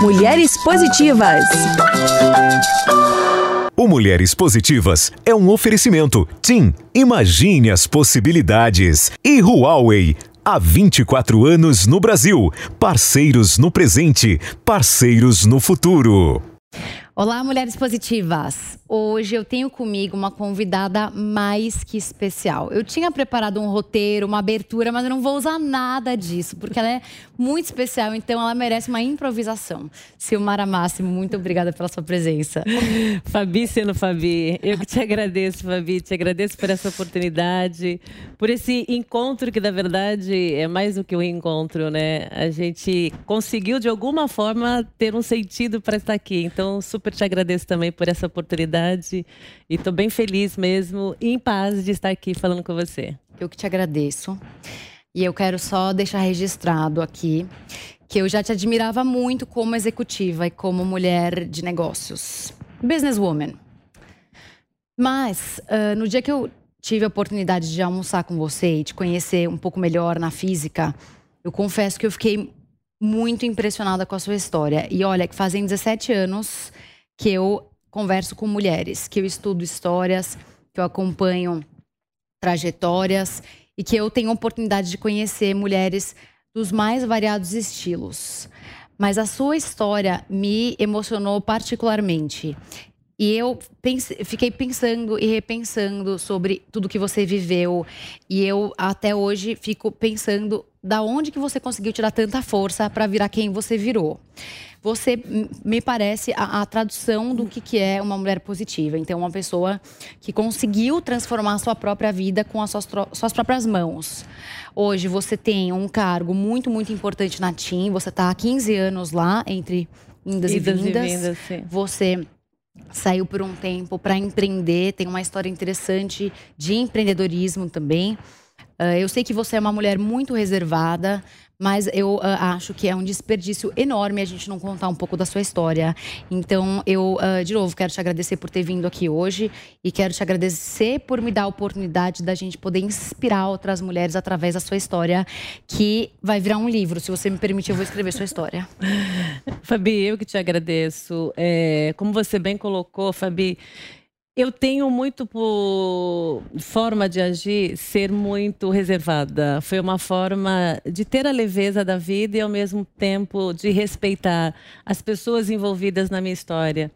Mulheres Positivas. O Mulheres Positivas é um oferecimento. Tim, imagine as possibilidades. E Huawei. Há 24 anos no Brasil. Parceiros no presente, parceiros no futuro. Olá, mulheres positivas! Hoje eu tenho comigo uma convidada mais que especial. Eu tinha preparado um roteiro, uma abertura, mas eu não vou usar nada disso, porque ela é muito especial, então ela merece uma improvisação. Silmara Máximo, muito obrigada pela sua presença. Fabi sendo Fabi, eu que te agradeço, Fabi, te agradeço por essa oportunidade, por esse encontro que, na verdade, é mais do que um encontro, né? A gente conseguiu, de alguma forma, ter um sentido para estar aqui. Então, super te agradeço também por essa oportunidade e estou bem feliz mesmo e em paz de estar aqui falando com você. Eu que te agradeço. E eu quero só deixar registrado aqui que eu já te admirava muito como executiva e como mulher de negócios, businesswoman. Mas uh, no dia que eu tive a oportunidade de almoçar com você e te conhecer um pouco melhor na física, eu confesso que eu fiquei muito impressionada com a sua história. E olha, que fazem 17 anos que eu converso com mulheres, que eu estudo histórias, que eu acompanho trajetórias e que eu tenho oportunidade de conhecer mulheres dos mais variados estilos. Mas a sua história me emocionou particularmente. E eu pense, fiquei pensando e repensando sobre tudo que você viveu. E eu até hoje fico pensando da onde que você conseguiu tirar tanta força para virar quem você virou você me parece a, a tradução do que, que é uma mulher positiva. Então, uma pessoa que conseguiu transformar a sua própria vida com as suas, suas próprias mãos. Hoje você tem um cargo muito, muito importante na TIM. Você está há 15 anos lá, entre indas, indas e vindas. E vindas você saiu por um tempo para empreender, tem uma história interessante de empreendedorismo também. Uh, eu sei que você é uma mulher muito reservada, mas eu uh, acho que é um desperdício enorme a gente não contar um pouco da sua história. Então, eu, uh, de novo, quero te agradecer por ter vindo aqui hoje e quero te agradecer por me dar a oportunidade da gente poder inspirar outras mulheres através da sua história, que vai virar um livro. Se você me permitir, eu vou escrever sua história. Fabi, eu que te agradeço. É, como você bem colocou, Fabi. Eu tenho muito por forma de agir ser muito reservada. Foi uma forma de ter a leveza da vida e ao mesmo tempo de respeitar as pessoas envolvidas na minha história.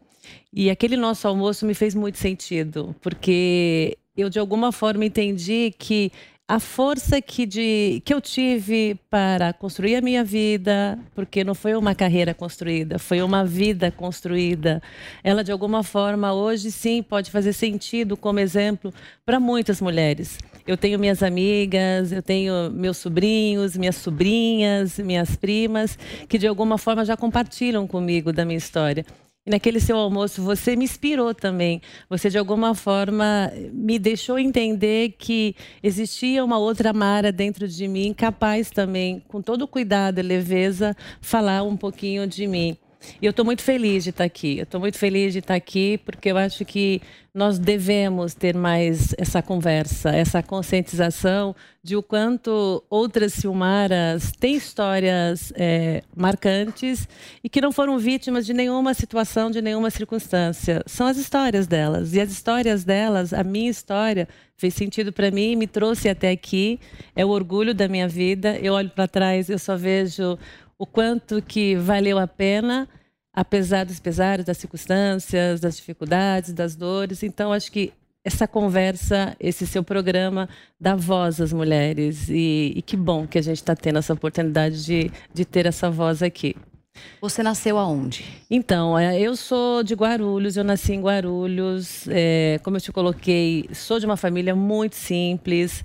E aquele nosso almoço me fez muito sentido, porque eu de alguma forma entendi que a força que, de, que eu tive para construir a minha vida, porque não foi uma carreira construída, foi uma vida construída. Ela, de alguma forma, hoje sim pode fazer sentido como exemplo para muitas mulheres. Eu tenho minhas amigas, eu tenho meus sobrinhos, minhas sobrinhas, minhas primas, que de alguma forma já compartilham comigo da minha história. E naquele seu almoço você me inspirou também. Você de alguma forma me deixou entender que existia uma outra Mara dentro de mim, capaz também, com todo cuidado e leveza, falar um pouquinho de mim. E eu estou muito feliz de estar aqui. Eu estou muito feliz de estar aqui porque eu acho que nós devemos ter mais essa conversa, essa conscientização de o quanto outras Silmaras têm histórias é, marcantes e que não foram vítimas de nenhuma situação, de nenhuma circunstância. São as histórias delas. E as histórias delas, a minha história, fez sentido para mim, me trouxe até aqui. É o orgulho da minha vida. Eu olho para trás, eu só vejo o quanto que valeu a pena, apesar dos pesares, das circunstâncias, das dificuldades, das dores. Então, acho que essa conversa, esse seu programa dá voz às mulheres. E, e que bom que a gente está tendo essa oportunidade de, de ter essa voz aqui. Você nasceu aonde? Então, é, eu sou de Guarulhos, eu nasci em Guarulhos. É, como eu te coloquei, sou de uma família muito simples.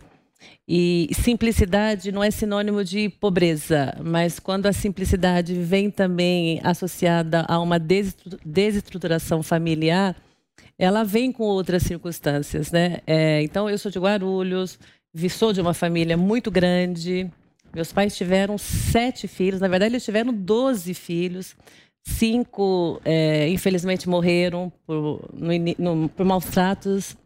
E simplicidade não é sinônimo de pobreza, mas quando a simplicidade vem também associada a uma desestruturação familiar, ela vem com outras circunstâncias, né? É, então, eu sou de Guarulhos, sou de uma família muito grande. Meus pais tiveram sete filhos, na verdade, eles tiveram doze filhos. Cinco, é, infelizmente, morreram por, no, no, por maus tratos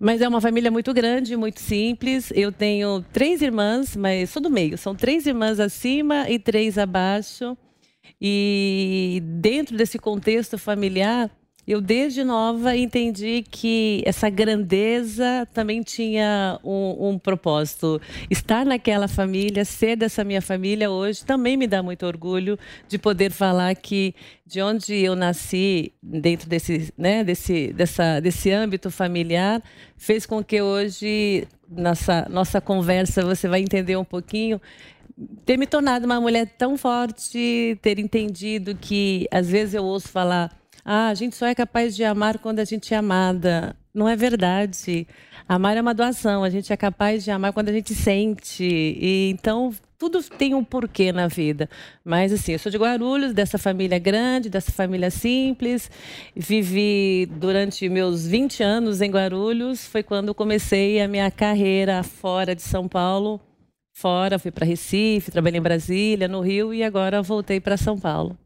mas é uma família muito grande, muito simples. Eu tenho três irmãs, mas sou do meio. São três irmãs acima e três abaixo. E dentro desse contexto familiar, eu desde nova entendi que essa grandeza também tinha um, um, propósito. Estar naquela família, ser dessa minha família hoje, também me dá muito orgulho de poder falar que de onde eu nasci, dentro desse, né, desse, dessa, desse âmbito familiar, fez com que hoje, nessa nossa conversa, você vai entender um pouquinho ter me tornado uma mulher tão forte, ter entendido que às vezes eu ouço falar ah, a gente só é capaz de amar quando a gente é amada. Não é verdade. Amar é uma doação. A gente é capaz de amar quando a gente sente. E então tudo tem um porquê na vida. Mas assim, eu sou de Guarulhos, dessa família grande, dessa família simples. Vivi durante meus 20 anos em Guarulhos. Foi quando comecei a minha carreira fora de São Paulo. Fora, fui para Recife, trabalhei em Brasília, no Rio e agora voltei para São Paulo.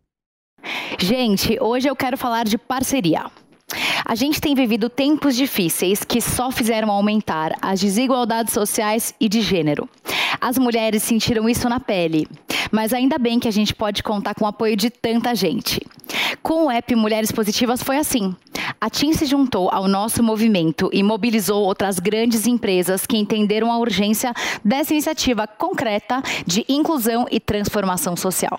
Gente, hoje eu quero falar de parceria. A gente tem vivido tempos difíceis que só fizeram aumentar as desigualdades sociais e de gênero. As mulheres sentiram isso na pele, mas ainda bem que a gente pode contar com o apoio de tanta gente. Com o app Mulheres Positivas foi assim. A TIM se juntou ao nosso movimento e mobilizou outras grandes empresas que entenderam a urgência dessa iniciativa concreta de inclusão e transformação social.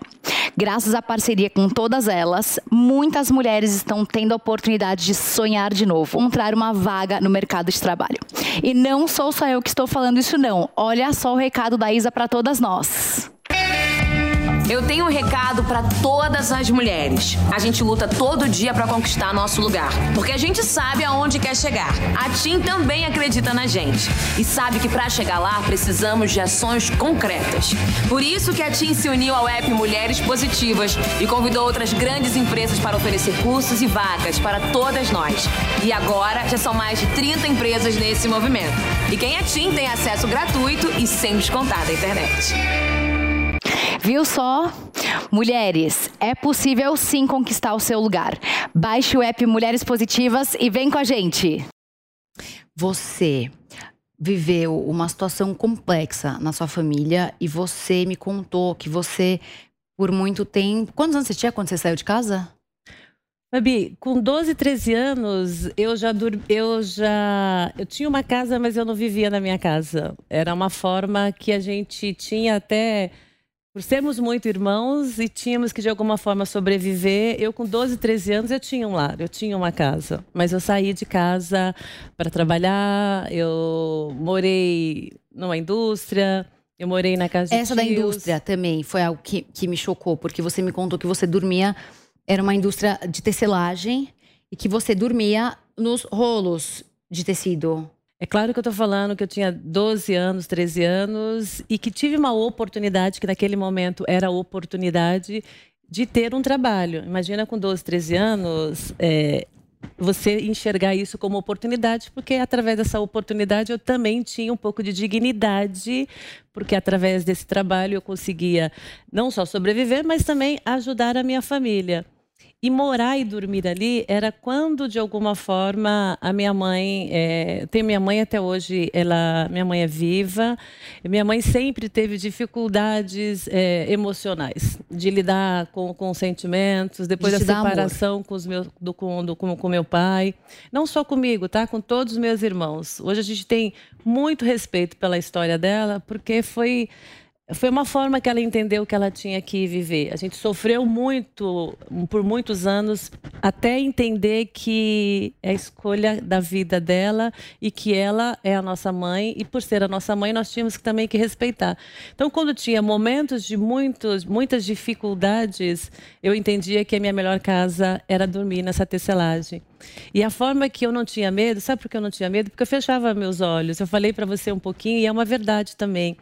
Graças à parceria com todas elas, muitas mulheres estão tendo a oportunidade de sonhar de novo, encontrar uma vaga no mercado de trabalho. E não sou só eu que estou falando isso não. Olha só o recado da Isa para todas nós. Eu tenho um recado para todas as mulheres. A gente luta todo dia para conquistar nosso lugar, porque a gente sabe aonde quer chegar. A TIM também acredita na gente e sabe que para chegar lá precisamos de ações concretas. Por isso que a TIM se uniu ao app Mulheres Positivas e convidou outras grandes empresas para oferecer cursos e vagas para todas nós. E agora já são mais de 30 empresas nesse movimento. E quem é TIM tem acesso gratuito e sem descontar da internet. Viu só? Mulheres, é possível sim conquistar o seu lugar. Baixe o app Mulheres Positivas e vem com a gente. Você viveu uma situação complexa na sua família e você me contou que você, por muito tempo. Quantos anos você tinha quando você saiu de casa? Fabi, com 12, 13 anos, eu já dur... eu já eu tinha uma casa, mas eu não vivia na minha casa. Era uma forma que a gente tinha até por sermos muito irmãos e tínhamos que de alguma forma sobreviver. Eu com 12, 13 anos eu tinha um lar, eu tinha uma casa, mas eu saí de casa para trabalhar, eu morei numa indústria, eu morei na casa de Essa tios. da indústria também foi algo que, que me chocou, porque você me contou que você dormia, era uma indústria de tecelagem e que você dormia nos rolos de tecido. É claro que eu estou falando que eu tinha 12 anos, 13 anos e que tive uma oportunidade, que naquele momento era a oportunidade de ter um trabalho. Imagina com 12, 13 anos, é, você enxergar isso como oportunidade, porque através dessa oportunidade eu também tinha um pouco de dignidade, porque através desse trabalho eu conseguia não só sobreviver, mas também ajudar a minha família. E morar e dormir ali era quando, de alguma forma, a minha mãe. É, tem minha mãe até hoje, ela, minha mãe é viva. minha mãe sempre teve dificuldades é, emocionais de lidar com, com sentimentos, depois de da separação com, os meus, do, com, do, com, com meu pai. Não só comigo, tá? Com todos os meus irmãos. Hoje a gente tem muito respeito pela história dela, porque foi foi uma forma que ela entendeu que ela tinha que viver. A gente sofreu muito, por muitos anos, até entender que é a escolha da vida dela e que ela é a nossa mãe e por ser a nossa mãe nós tínhamos também que respeitar. Então, quando tinha momentos de muitos, muitas dificuldades, eu entendia que a minha melhor casa era dormir nessa tecelagem. E a forma que eu não tinha medo, sabe por que eu não tinha medo? Porque eu fechava meus olhos. Eu falei para você um pouquinho e é uma verdade também.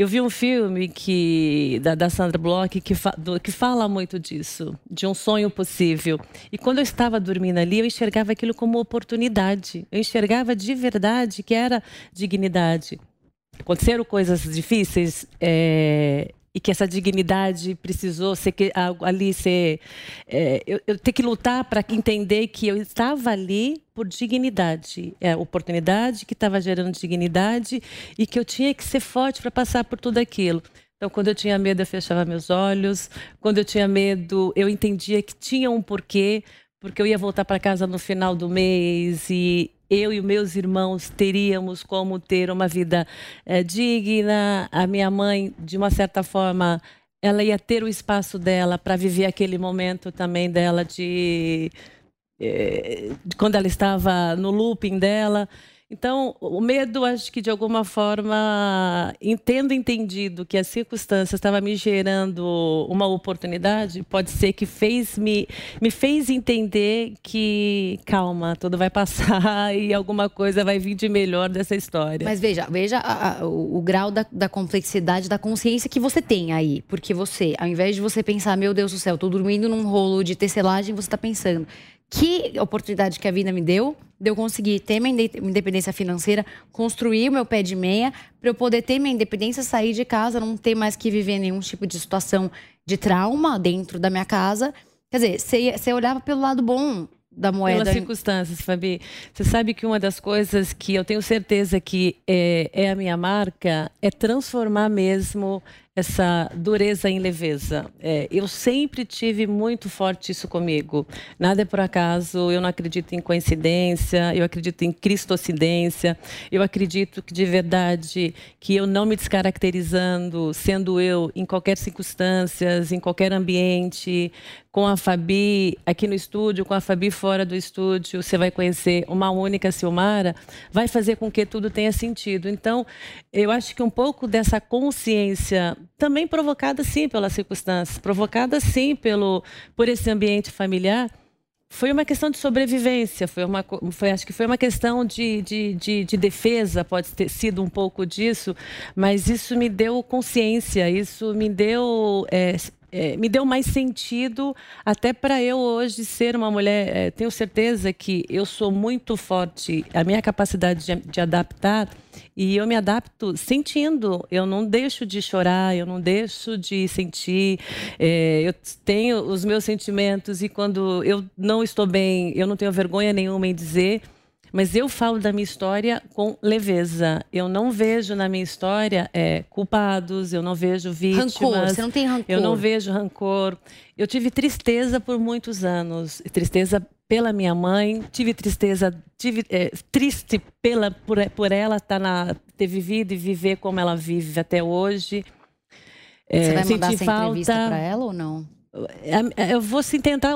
Eu vi um filme que da, da Sandra Bloch que, fa, do, que fala muito disso, de um sonho possível. E quando eu estava dormindo ali, eu enxergava aquilo como oportunidade. Eu enxergava de verdade que era dignidade. Aconteceram coisas difíceis, é, e que essa dignidade precisou ser que, ali ser é, eu, eu ter que lutar para entender que eu estava ali por dignidade é oportunidade que estava gerando dignidade e que eu tinha que ser forte para passar por tudo aquilo então, quando eu tinha medo, eu fechava meus olhos. Quando eu tinha medo, eu entendia que tinha um porquê, porque eu ia voltar para casa no final do mês e eu e meus irmãos teríamos como ter uma vida é, digna. A minha mãe, de uma certa forma, ela ia ter o espaço dela para viver aquele momento também dela de, é, de quando ela estava no looping dela. Então, o medo, acho que de alguma forma, tendo entendido que a circunstância estava me gerando uma oportunidade, pode ser que fez me, me fez entender que, calma, tudo vai passar e alguma coisa vai vir de melhor dessa história. Mas veja, veja a, a, o, o, grau da, da, complexidade da consciência que você tem aí. Porque você, ao invés de você pensar, meu Deus do céu, estou dormindo num rolo de tecelagem, você está pensando, que oportunidade que a vida me deu, de eu conseguir ter minha independência financeira, construir o meu pé de meia, para eu poder ter minha independência, sair de casa, não ter mais que viver nenhum tipo de situação de trauma dentro da minha casa. Quer dizer, você, olhava pelo lado bom da moeda. Pelas circunstâncias, Fabi. Você sabe que uma das coisas que eu tenho certeza que é, é a minha marca é transformar mesmo essa dureza em leveza. É, eu sempre tive muito forte isso comigo. Nada é por acaso, eu não acredito em coincidência, eu acredito em cristocidência, eu acredito que de verdade que eu não me descaracterizando, sendo eu em qualquer circunstância, em qualquer ambiente, com a Fabi aqui no estúdio, com a Fabi fora do estúdio, você vai conhecer uma única Silmara, vai fazer com que tudo tenha sentido. Então, eu acho que um pouco dessa consciência também provocada sim pelas circunstâncias, provocada sim pelo por esse ambiente familiar, foi uma questão de sobrevivência, foi uma, foi, acho que foi uma questão de, de, de, de, defesa, pode ter sido um pouco disso, mas isso me deu consciência, isso me deu é, é, me deu mais sentido até para eu hoje ser uma mulher. É, tenho certeza que eu sou muito forte, a minha capacidade de, de, adaptar e eu me adapto sentindo. Eu não deixo de chorar, eu não deixo de sentir. É, eu tenho os meus sentimentos e quando eu não estou bem, eu não tenho vergonha nenhuma em dizer. Mas eu falo da minha história com leveza. Eu não vejo na minha história é, culpados, eu não vejo vítimas. Rancor, você não tem rancor. Eu não vejo rancor. Eu tive tristeza por muitos anos. Tristeza pela minha mãe, tive tristeza, tive é, triste pela, por, por ela estar tá na, ter vivido e viver como ela vive até hoje. É, você vai mandar essa falta... entrevista para ela ou não? É, é, eu vou tentar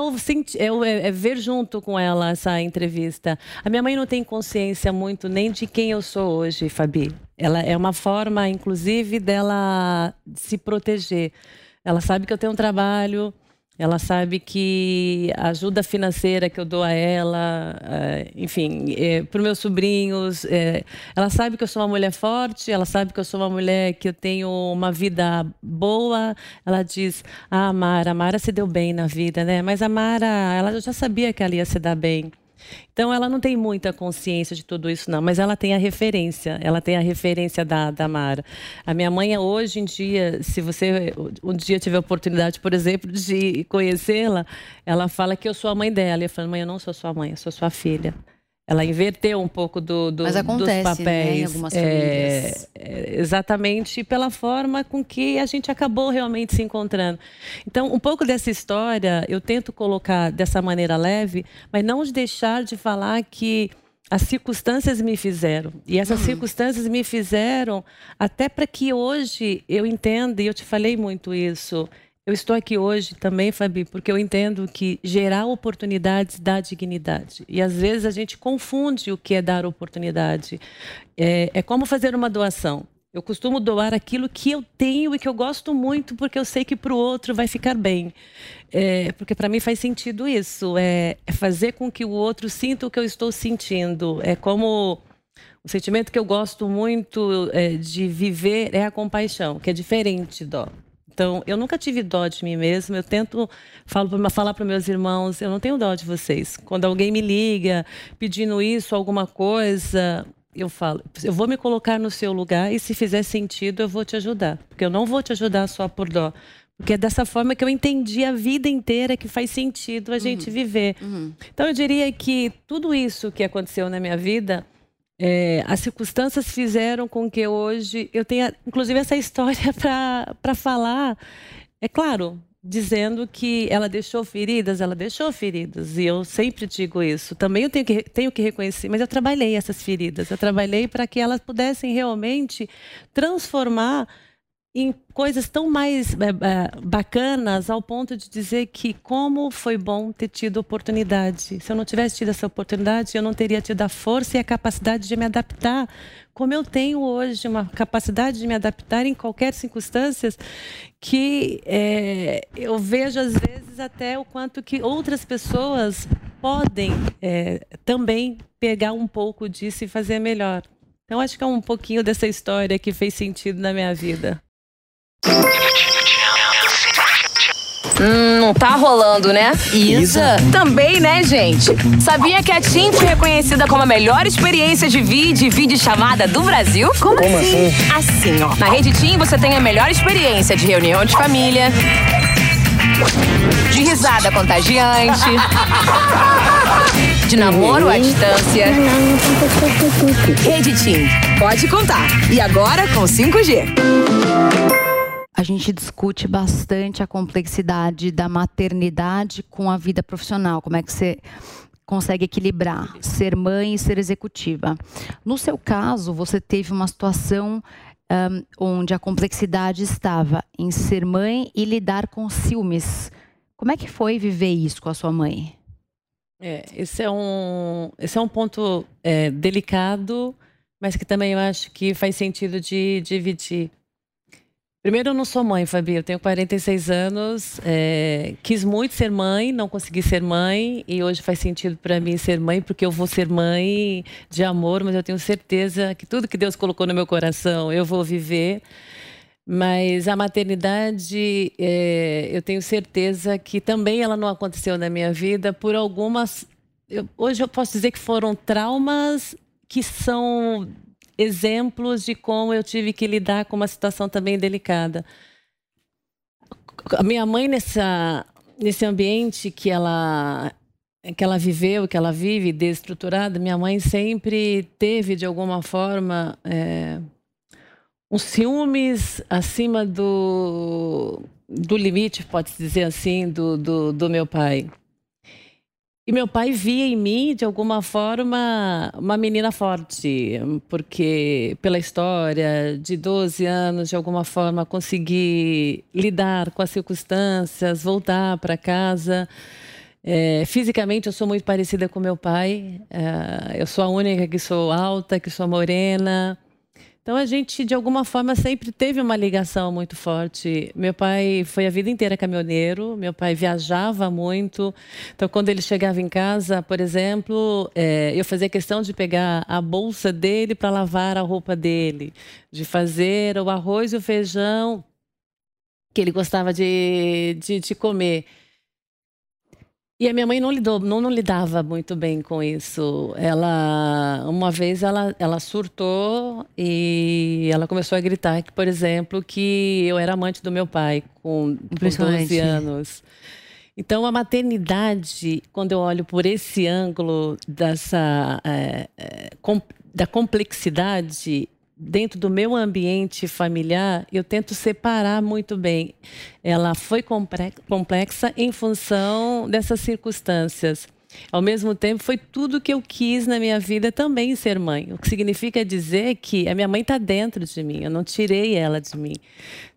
é, é, ver junto com ela essa entrevista. A minha mãe não tem consciência muito nem de quem eu sou hoje, Fabi. Ela é uma forma, inclusive, dela se proteger. Ela sabe que eu tenho um trabalho, ela sabe que a ajuda financeira que eu dou a ela, é, enfim, é, para os meus sobrinhos, é, ela sabe que eu sou uma mulher forte, ela sabe que eu sou uma mulher que eu tenho uma vida boa. Ela diz: Ah, Mara, a Mara se deu bem na vida, né? Mas a Mara, ela já sabia que ela ia se dar bem. Então ela não tem muita consciência de tudo isso, não, mas ela tem a referência, ela tem a referência da, da Mara. A minha mãe, hoje em dia, se você um dia tiver oportunidade, por exemplo, de conhecê-la, ela fala que eu sou a mãe dela. E eu falo, mãe, eu não sou sua mãe, eu sou sua filha ela inverteu um pouco do, do Mas acontece, dos papéis. Né, em algumas famílias. É, exatamente pela forma com que a gente acabou realmente se encontrando. Então, um pouco dessa história eu tento colocar dessa maneira leve, mas não deixar de falar que as circunstâncias me fizeram. E essas uhum. circunstâncias me fizeram até para que hoje eu entenda, e eu te falei muito isso. Eu estou aqui hoje também, Fabi, porque eu entendo que gerar oportunidades dá dignidade. E às vezes a gente confunde o que é dar oportunidade. É, é como fazer uma doação. Eu costumo doar aquilo que eu tenho e que eu gosto muito, porque eu sei que para o outro vai ficar bem. É, porque para mim faz sentido isso. É, é, fazer com que o outro sinta o que eu estou sentindo. É como o sentimento que eu gosto muito é, de viver é a compaixão, que é diferente dó. Então, eu nunca tive dó de mim mesma. Eu tento falo, falar para meus irmãos: eu não tenho dó de vocês. Quando alguém me liga pedindo isso, alguma coisa, eu falo, eu vou me colocar no seu lugar e se fizer sentido eu vou te ajudar, porque eu não vou te ajudar só por dó, porque é dessa forma que eu entendi a vida inteira que faz sentido a gente uhum. viver. Uhum. Então eu diria que tudo isso que aconteceu na minha vida, é, as circunstâncias fizeram com que hoje eu tenha, inclusive, essa história para falar. É claro, dizendo que ela deixou feridas, ela deixou feridas. E eu sempre digo isso. Também eu tenho que, tenho que reconhecer, mas eu trabalhei essas feridas. Eu trabalhei para que elas pudessem realmente transformar em coisas tão mais é, é, bacanas ao ponto de dizer que como foi bom ter tido oportunidade. Se eu não tivesse tido essa oportunidade, eu não teria tido a força e a capacidade de me adaptar, como eu tenho hoje uma capacidade de me adaptar em qualquer circunstância que é, eu vejo às vezes até o quanto que outras pessoas podem é, também pegar um pouco disso e fazer melhor. Então acho que é um pouquinho dessa história que fez sentido na minha vida. Hum, não tá rolando, né? Isa. Também, né, gente? Sabia que a TIM foi reconhecida como a melhor experiência de vídeo e vídeo chamada do Brasil? Como, como assim? assim? Assim, ó. Na rede TIM você tem a melhor experiência de reunião de família, de risada contagiante, de namoro à distância. Rede TIM, pode contar. E agora com 5G a gente discute bastante a complexidade da maternidade com a vida profissional. Como é que você consegue equilibrar ser mãe e ser executiva? No seu caso, você teve uma situação um, onde a complexidade estava em ser mãe e lidar com ciúmes. Como é que foi viver isso com a sua mãe? É, esse é um, esse é um ponto é, delicado, mas que também eu acho que faz sentido de dividir. Primeiro, eu não sou mãe, Fabi. Eu tenho 46 anos. É, quis muito ser mãe, não consegui ser mãe. E hoje faz sentido para mim ser mãe, porque eu vou ser mãe de amor, mas eu tenho certeza que tudo que Deus colocou no meu coração eu vou viver. Mas a maternidade, é, eu tenho certeza que também ela não aconteceu na minha vida por algumas. Eu, hoje eu posso dizer que foram traumas que são exemplos de como eu tive que lidar com uma situação também delicada. A minha mãe nessa nesse ambiente que ela que ela viveu, que ela vive desestruturada, minha mãe sempre teve de alguma forma é, um ciúmes acima do, do limite, pode-se dizer assim, do, do, do meu pai. E meu pai via em mim, de alguma forma, uma menina forte, porque pela história de 12 anos, de alguma forma, consegui lidar com as circunstâncias, voltar para casa. É, fisicamente, eu sou muito parecida com meu pai. É, eu sou a única que sou alta, que sou morena. Então a gente, de alguma forma, sempre teve uma ligação muito forte. Meu pai foi a vida inteira caminhoneiro, meu pai viajava muito. Então, quando ele chegava em casa, por exemplo, é, eu fazia questão de pegar a bolsa dele para lavar a roupa dele, de fazer o arroz e o feijão que ele gostava de, de, de comer. E a minha mãe não lidou, não, não, lidava muito bem com isso. Ela, uma vez, ela, ela surtou e ela começou a gritar que, por exemplo, que eu era amante do meu pai com, com 12 anos. Então, a maternidade, quando eu olho por esse ângulo dessa é, é, com, da complexidade, dentro do meu ambiente familiar, eu tento separar muito bem. Ela foi complexa em função dessas circunstâncias. Ao mesmo tempo, foi tudo que eu quis na minha vida também ser mãe. O que significa dizer que a minha mãe está dentro de mim, eu não tirei ela de mim.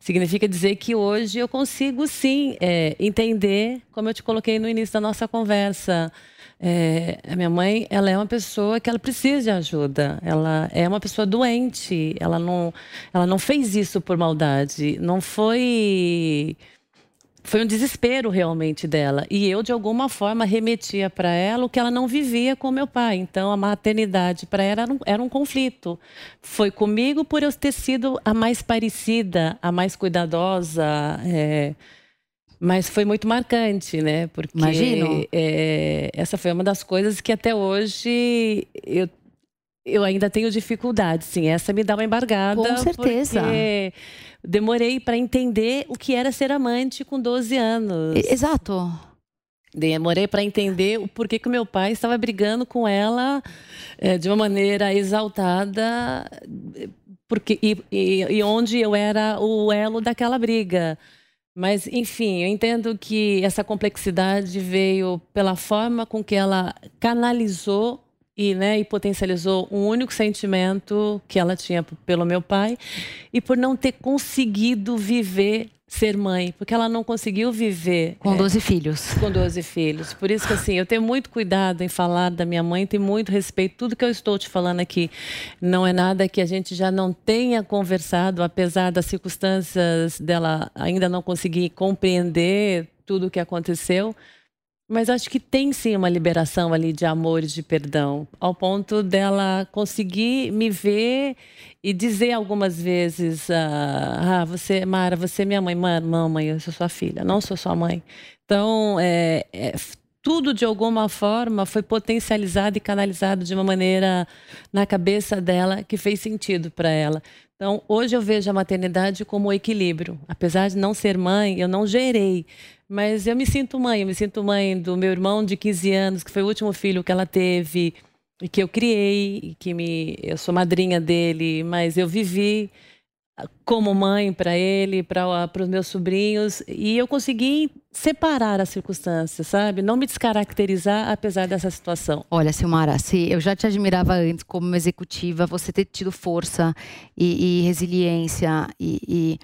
Significa dizer que hoje eu consigo sim é, entender, como eu te coloquei no início da nossa conversa. É, a minha mãe, ela é uma pessoa que ela precisa de ajuda. Ela é uma pessoa doente. Ela não, ela não fez isso por maldade. Não foi foi um desespero realmente dela. E eu, de alguma forma, remetia para ela o que ela não vivia com meu pai. Então, a maternidade para ela era um, era um, conflito. Foi comigo por eu ter sido a mais parecida, a mais cuidadosa. É, mas foi muito marcante, né? Porque Imagino. É, essa foi uma das coisas que até hoje eu, eu ainda tenho dificuldade. Sim, essa me dá uma embargada. Com certeza. Porque demorei para entender o que era ser amante com 12 anos. Exato. Demorei para entender o porquê que o meu pai estava brigando com ela é, de uma maneira exaltada, porque e, e, e onde eu era o elo daquela briga. Mas, enfim, eu entendo que essa complexidade veio pela forma com que ela canalizou e, né, e potencializou um único sentimento que ela tinha pelo meu pai e por não ter conseguido viver ser mãe, porque ela não conseguiu viver com 12 é, filhos. Com 12 filhos. Por isso que assim, eu tenho muito cuidado em falar da minha mãe, tenho muito respeito tudo que eu estou te falando aqui. Não é nada que a gente já não tenha conversado, apesar das circunstâncias dela ainda não conseguir compreender tudo o que aconteceu. Mas acho que tem sim uma liberação ali de amor e de perdão, ao ponto dela conseguir me ver e dizer algumas vezes: ah, ah você, Mara, você é minha mãe. Mamãe, eu sou sua filha, não sou sua mãe. Então, é, é, tudo de alguma forma foi potencializado e canalizado de uma maneira na cabeça dela que fez sentido para ela. Então, hoje eu vejo a maternidade como equilíbrio. Apesar de não ser mãe, eu não gerei mas eu me sinto mãe, eu me sinto mãe do meu irmão de 15 anos, que foi o último filho que ela teve e que eu criei, que me eu sou madrinha dele, mas eu vivi como mãe para ele, para os meus sobrinhos, e eu consegui separar as circunstâncias, sabe? Não me descaracterizar apesar dessa situação. Olha, Silmara, se eu já te admirava antes como executiva, você ter tido força e, e resiliência e, e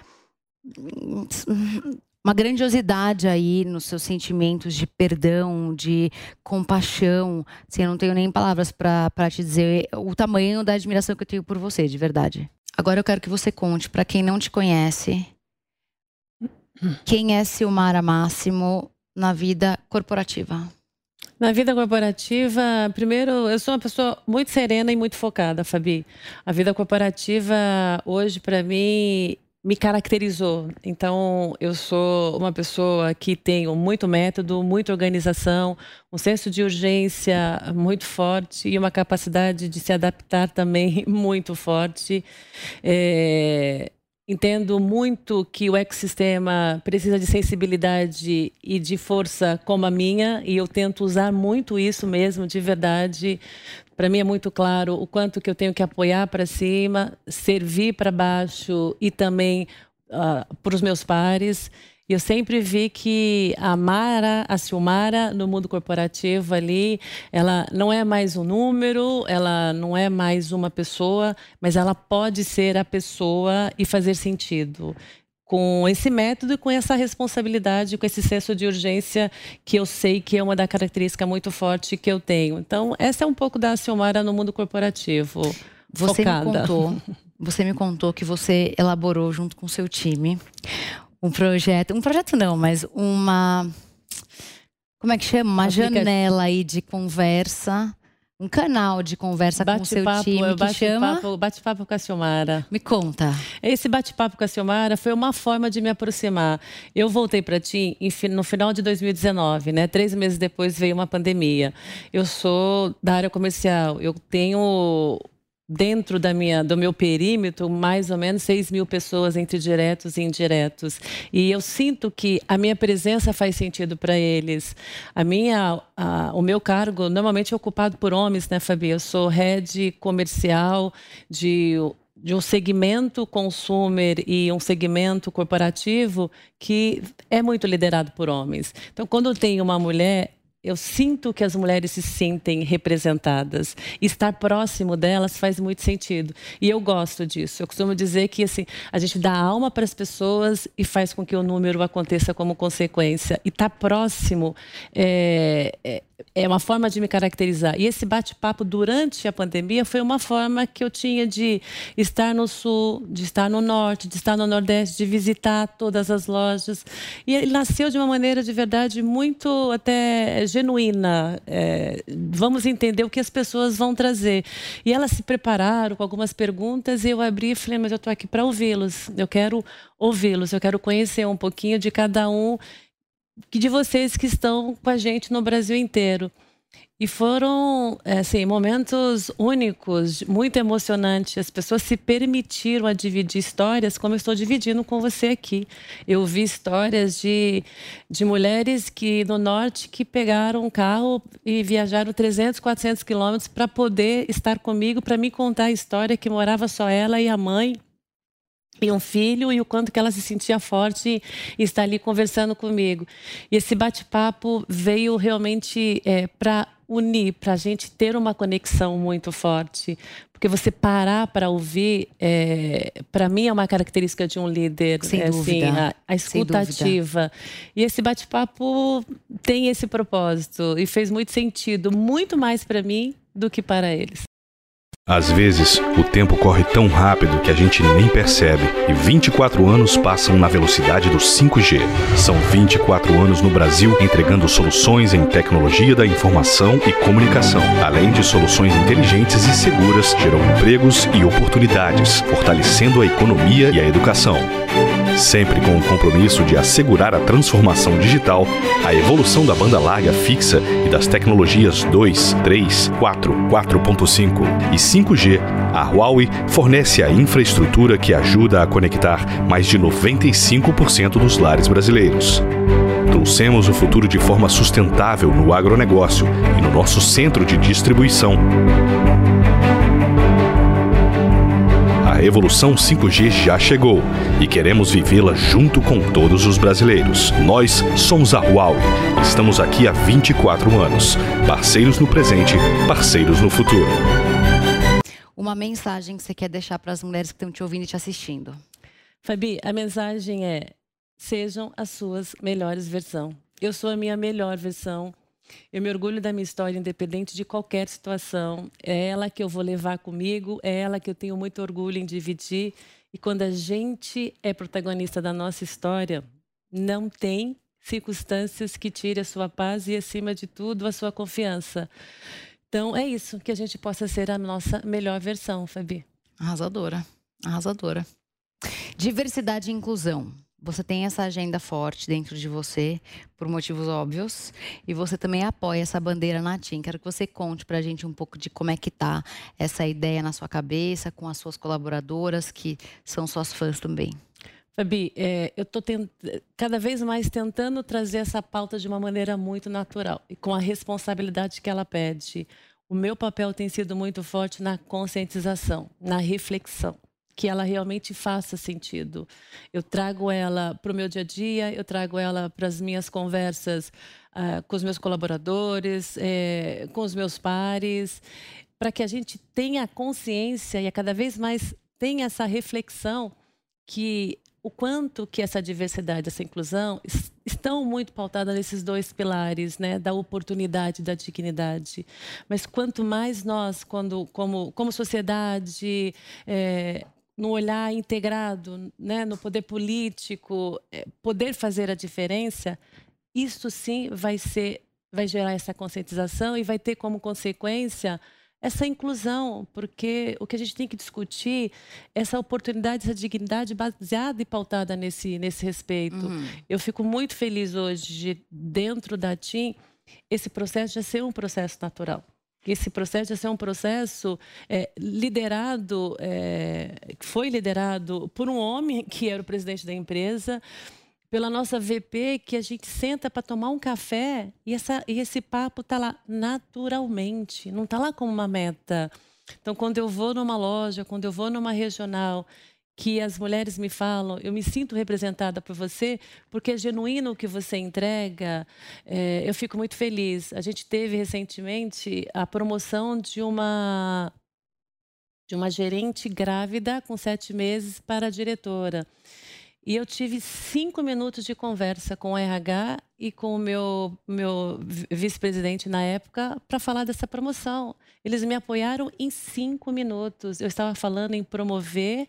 uma grandiosidade aí nos seus sentimentos de perdão, de compaixão. Assim, eu não tenho nem palavras para te dizer o tamanho da admiração que eu tenho por você, de verdade. Agora eu quero que você conte para quem não te conhece quem é Silmara Máximo na vida corporativa. Na vida corporativa, primeiro, eu sou uma pessoa muito serena e muito focada, Fabi. A vida corporativa hoje para mim me caracterizou. Então, eu sou uma pessoa que tenho muito método, muita organização, um senso de urgência muito forte e uma capacidade de se adaptar também muito forte. É, Entendo muito que o ecossistema precisa de sensibilidade e de força como a minha, e eu tento usar muito isso mesmo, de verdade. Para mim é muito claro o quanto que eu tenho que apoiar para cima, servir para baixo e também uh, para os meus pares. E eu sempre vi que a Mara, a Silmara, no mundo corporativo ali, ela não é mais um número, ela não é mais uma pessoa, mas ela pode ser a pessoa e fazer sentido com esse método e com essa responsabilidade, com esse senso de urgência que eu sei que é uma da característica muito forte que eu tenho. Então, essa é um pouco da Silmara no mundo corporativo. Você focada. me contou, você me contou que você elaborou junto com o seu time um projeto, um projeto não, mas uma como é que chama? Uma janela aí de conversa, um canal de conversa com o seu time que bate chama papo, bate-papo com a Silmara. Me conta. Esse bate-papo com a Silmara foi uma forma de me aproximar. Eu voltei para ti no final de 2019, né? Três meses depois veio uma pandemia. Eu sou da área comercial. Eu tenho dentro da minha, do meu perímetro, mais ou menos 6 mil pessoas entre diretos e indiretos. E eu sinto que a minha presença faz sentido para eles. A minha, a, o meu cargo normalmente é ocupado por homens, né, Fabi? Eu sou head comercial de de um segmento consumer e um segmento corporativo que é muito liderado por homens. Então, quando tem uma mulher eu sinto que as mulheres se sentem representadas. Estar próximo delas faz muito sentido. E eu gosto disso. Eu costumo dizer que assim, a gente dá alma para as pessoas e faz com que o número aconteça como consequência. E estar tá próximo é, é, é uma forma de me caracterizar. E esse bate-papo durante a pandemia foi uma forma que eu tinha de estar no sul, de estar no norte, de estar no nordeste, de visitar todas as lojas. E ele nasceu de uma maneira de verdade muito até genuína. É, vamos entender o que as pessoas vão trazer. E elas se prepararam com algumas perguntas e eu abri e falei, mas eu estou aqui para ouvi-los. Eu quero ouvi-los, eu quero conhecer um pouquinho de cada um de vocês que estão com a gente no Brasil inteiro. E foram é, assim, momentos únicos, muito emocionantes. As pessoas se permitiram a dividir histórias como eu estou dividindo com você aqui. Eu vi histórias de, de mulheres que no norte que pegaram um carro e viajaram 300, 400 quilômetros para poder estar comigo, para me contar a história que morava só ela e a mãe e um filho e o quanto que ela se sentia forte e está ali conversando comigo. E esse bate-papo veio realmente é, para unir, para a gente ter uma conexão muito forte. Porque você parar para ouvir, é, para mim é uma característica de um líder. Sem é, dúvida. Assim, a, a escutativa. E esse bate-papo tem esse propósito e fez muito sentido, muito mais para mim do que para eles. Às vezes, o tempo corre tão rápido que a gente nem percebe e 24 anos passam na velocidade do 5G. São 24 anos no Brasil entregando soluções em tecnologia da informação e comunicação. Além de soluções inteligentes e seguras, geram empregos e oportunidades, fortalecendo a economia e a educação sempre com o compromisso de assegurar a transformação digital, a evolução da banda larga fixa e das tecnologias 2, 3, 4, 4.5 e 5G, a Huawei fornece a infraestrutura que ajuda a conectar mais de 95% dos lares brasileiros. Trouxemos o futuro de forma sustentável no agronegócio e no nosso centro de distribuição. Revolução 5G já chegou e queremos vivê-la junto com todos os brasileiros. Nós somos a Huawei. Estamos aqui há 24 anos. Parceiros no presente, parceiros no futuro. Uma mensagem que você quer deixar para as mulheres que estão te ouvindo e te assistindo. Fabi, a mensagem é: sejam as suas melhores versões. Eu sou a minha melhor versão eu me orgulho da minha história, independente de qualquer situação. É ela que eu vou levar comigo, é ela que eu tenho muito orgulho em dividir. E quando a gente é protagonista da nossa história, não tem circunstâncias que tire a sua paz e, acima de tudo, a sua confiança. Então, é isso, que a gente possa ser a nossa melhor versão, Fabi. Arrasadora, arrasadora. Diversidade e inclusão você tem essa agenda forte dentro de você, por motivos óbvios, e você também apoia essa bandeira na TIM. Quero que você conte para a gente um pouco de como é que tá essa ideia na sua cabeça, com as suas colaboradoras, que são suas fãs também. Fabi, é, eu estou cada vez mais tentando trazer essa pauta de uma maneira muito natural e com a responsabilidade que ela pede. O meu papel tem sido muito forte na conscientização, na reflexão que ela realmente faça sentido. Eu trago ela para o meu dia a dia, eu trago ela para as minhas conversas uh, com os meus colaboradores, eh, com os meus pares, para que a gente tenha consciência e a cada vez mais tenha essa reflexão que o quanto que essa diversidade, essa inclusão estão muito pautadas nesses dois pilares, né, da oportunidade, da dignidade. Mas quanto mais nós, quando como como sociedade é, no olhar integrado, né, no poder político, é, poder fazer a diferença, isso sim vai ser, vai gerar essa conscientização e vai ter como consequência essa inclusão, porque o que a gente tem que discutir é essa oportunidade, essa dignidade baseada e pautada nesse, nesse respeito. Uhum. Eu fico muito feliz hoje de, dentro da TIM, esse processo já ser um processo natural que esse processo ser um processo é, liderado, é, foi liderado por um homem que era o presidente da empresa, pela nossa VP, que a gente senta para tomar um café e, essa, e esse papo está lá naturalmente, não está lá como uma meta. Então, quando eu vou numa loja, quando eu vou numa regional que as mulheres me falam, eu me sinto representada por você, porque é genuíno o que você entrega. É, eu fico muito feliz. A gente teve recentemente a promoção de uma de uma gerente grávida com sete meses para diretora. E eu tive cinco minutos de conversa com o RH e com o meu, meu vice-presidente na época para falar dessa promoção. Eles me apoiaram em cinco minutos. Eu estava falando em promover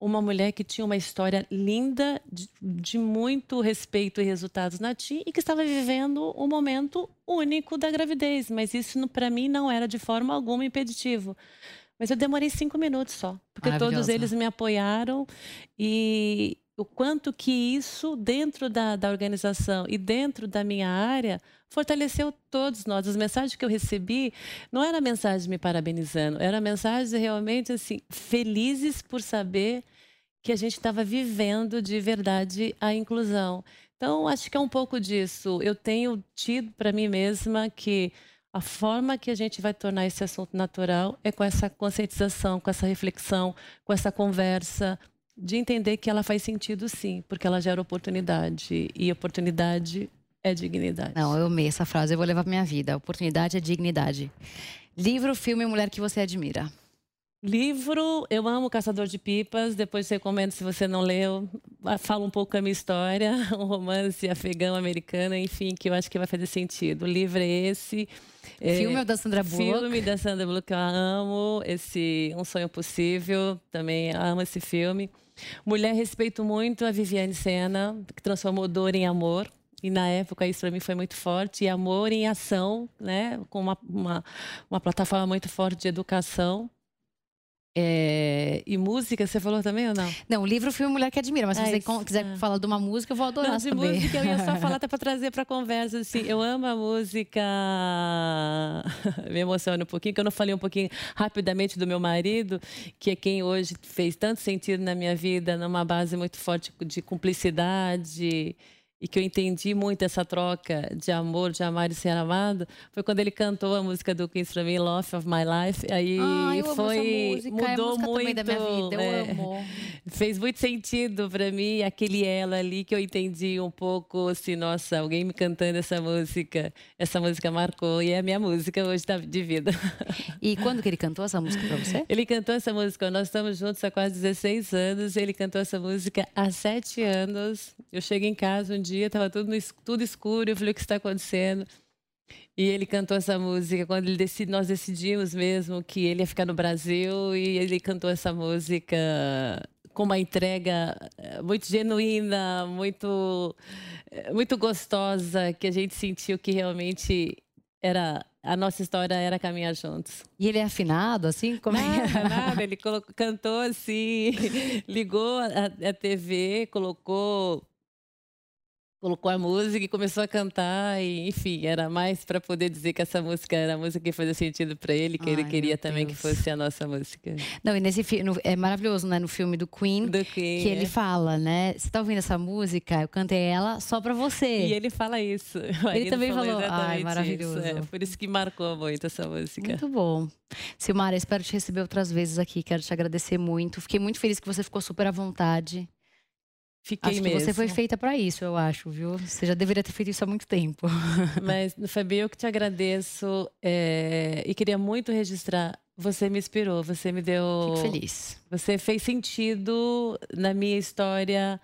uma mulher que tinha uma história linda, de, de muito respeito e resultados na TI e que estava vivendo um momento único da gravidez. Mas isso, para mim, não era de forma alguma impeditivo. Mas eu demorei cinco minutos só, porque todos eles me apoiaram e o quanto que isso, dentro da, da organização e dentro da minha área, fortaleceu todos nós. As mensagens que eu recebi não era mensagem me parabenizando, era mensagem realmente assim, felizes por saber que a gente estava vivendo de verdade a inclusão. Então, acho que é um pouco disso. Eu tenho tido para mim mesma que a forma que a gente vai tornar esse assunto natural é com essa conscientização, com essa reflexão, com essa conversa, de entender que ela faz sentido sim, porque ela gera oportunidade. E oportunidade é dignidade. Não, eu amei essa frase, eu vou levar pra minha vida. Oportunidade é dignidade. Livro, filme, mulher que você admira. Livro, eu amo Caçador de Pipas, depois recomendo se você não leu. Fala um pouco a minha história, um romance afegão-americano, enfim, que eu acho que vai fazer sentido. O livro é esse. É, filme é, da Sandra Bullock. Filme da Sandra Bullock, eu amo. Esse Um Sonho Possível, também amo esse filme. Mulher, respeito muito a Viviane Senna, que transformou dor em amor. E na época isso para mim foi muito forte. E amor em ação, né? com uma, uma, uma plataforma muito forte de educação. É, e música, você falou também ou não? Não, livro, filme, Mulher que Admira. Mas se você quiser ah. falar de uma música, eu vou adorar não, de saber. música eu ia só falar até para trazer para conversa. Assim, eu amo a música. Me emociona um pouquinho, que eu não falei um pouquinho rapidamente do meu marido, que é quem hoje fez tanto sentido na minha vida, numa base muito forte de cumplicidade e que eu entendi muito essa troca de amor, de amar e ser amado, foi quando ele cantou a música do Queen's from Me, Love of My Life. Aí ah, foi música, mudou é muito, vida, eu é, amo. Fez muito sentido para mim aquele ela ali que eu entendi um pouco, assim, nossa, alguém me cantando essa música, essa música marcou e é a minha música hoje de vida. E quando que ele cantou essa música para você? Ele cantou essa música, nós estamos juntos há quase 16 anos, ele cantou essa música há 7 anos. Eu cheguei em casa um dia, estava tudo, tudo escuro. Eu falei: o que está acontecendo? E ele cantou essa música quando ele nós decidimos mesmo que ele ia ficar no Brasil e ele cantou essa música com uma entrega eh, muito genuína, muito eh, muito gostosa, que a gente sentiu que realmente era a nossa história era caminhar juntos. E ele é afinado, assim? Como nada, é? nada. Ele colocou, cantou assim, ligou a, a TV, colocou colocou a música e começou a cantar e enfim era mais para poder dizer que essa música era a música que fazia sentido para ele que Ai, ele queria também Deus. que fosse a nossa música. Não e nesse filme é maravilhoso né no filme do Queen, do Queen que é. ele fala né você tá ouvindo essa música? Eu cantei ela só para você. E ele fala isso. Ele também falou ai maravilhoso isso, é, por isso que marcou muito essa música. Muito bom. Silmara espero te receber outras vezes aqui quero te agradecer muito. Fiquei muito feliz que você ficou super à vontade Fiquei acho mesmo. você foi feita para isso, eu acho, viu? Você já deveria ter feito isso há muito tempo. Mas, Fabi, eu que te agradeço é, e queria muito registrar. Você me inspirou, você me deu. Fico feliz. Você fez sentido na minha história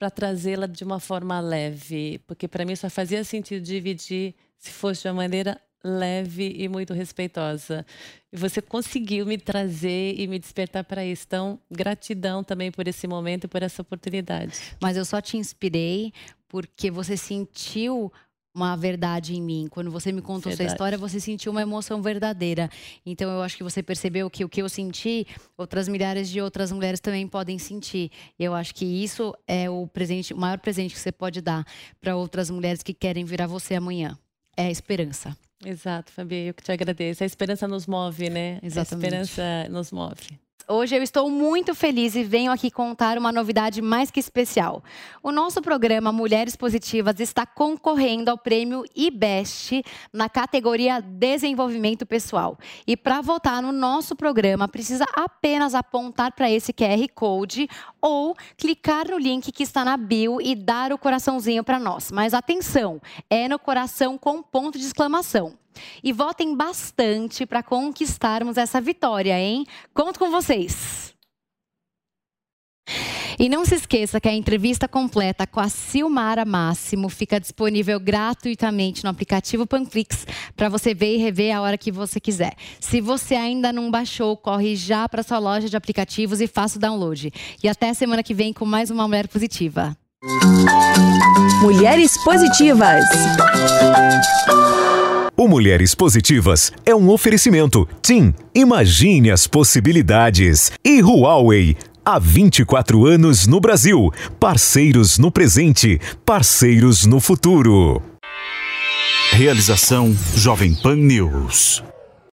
para trazê-la de uma forma leve, porque para mim só fazia sentido dividir se fosse de uma maneira leve e muito respeitosa. E você conseguiu me trazer e me despertar para isso. Então, gratidão também por esse momento e por essa oportunidade. Mas eu só te inspirei porque você sentiu uma verdade em mim. Quando você me contou verdade. sua história, você sentiu uma emoção verdadeira. Então eu acho que você percebeu que o que eu senti, outras milhares de outras mulheres também podem sentir. E eu acho que isso é o presente, o maior presente que você pode dar para outras mulheres que querem virar você amanhã. É a esperança. Exato, Fabi, eu que te agradeço. A esperança nos move, né? Exatamente. A esperança nos move. Hoje eu estou muito feliz e venho aqui contar uma novidade mais que especial. O nosso programa Mulheres Positivas está concorrendo ao prêmio IBEST na categoria Desenvolvimento Pessoal. E para votar no nosso programa, precisa apenas apontar para esse QR Code ou clicar no link que está na bio e dar o coraçãozinho para nós. Mas atenção, é no coração com ponto de exclamação. E votem bastante para conquistarmos essa vitória, hein? Conto com vocês! E não se esqueça que a entrevista completa com a Silmara Máximo fica disponível gratuitamente no aplicativo Panflix para você ver e rever a hora que você quiser. Se você ainda não baixou, corre já para sua loja de aplicativos e faça o download. E até semana que vem com mais uma Mulher Positiva. Mulheres Positivas. O Mulheres Positivas é um oferecimento. Tim, imagine as possibilidades. E Huawei. Há 24 anos no Brasil. Parceiros no presente, parceiros no futuro. Realização Jovem Pan News.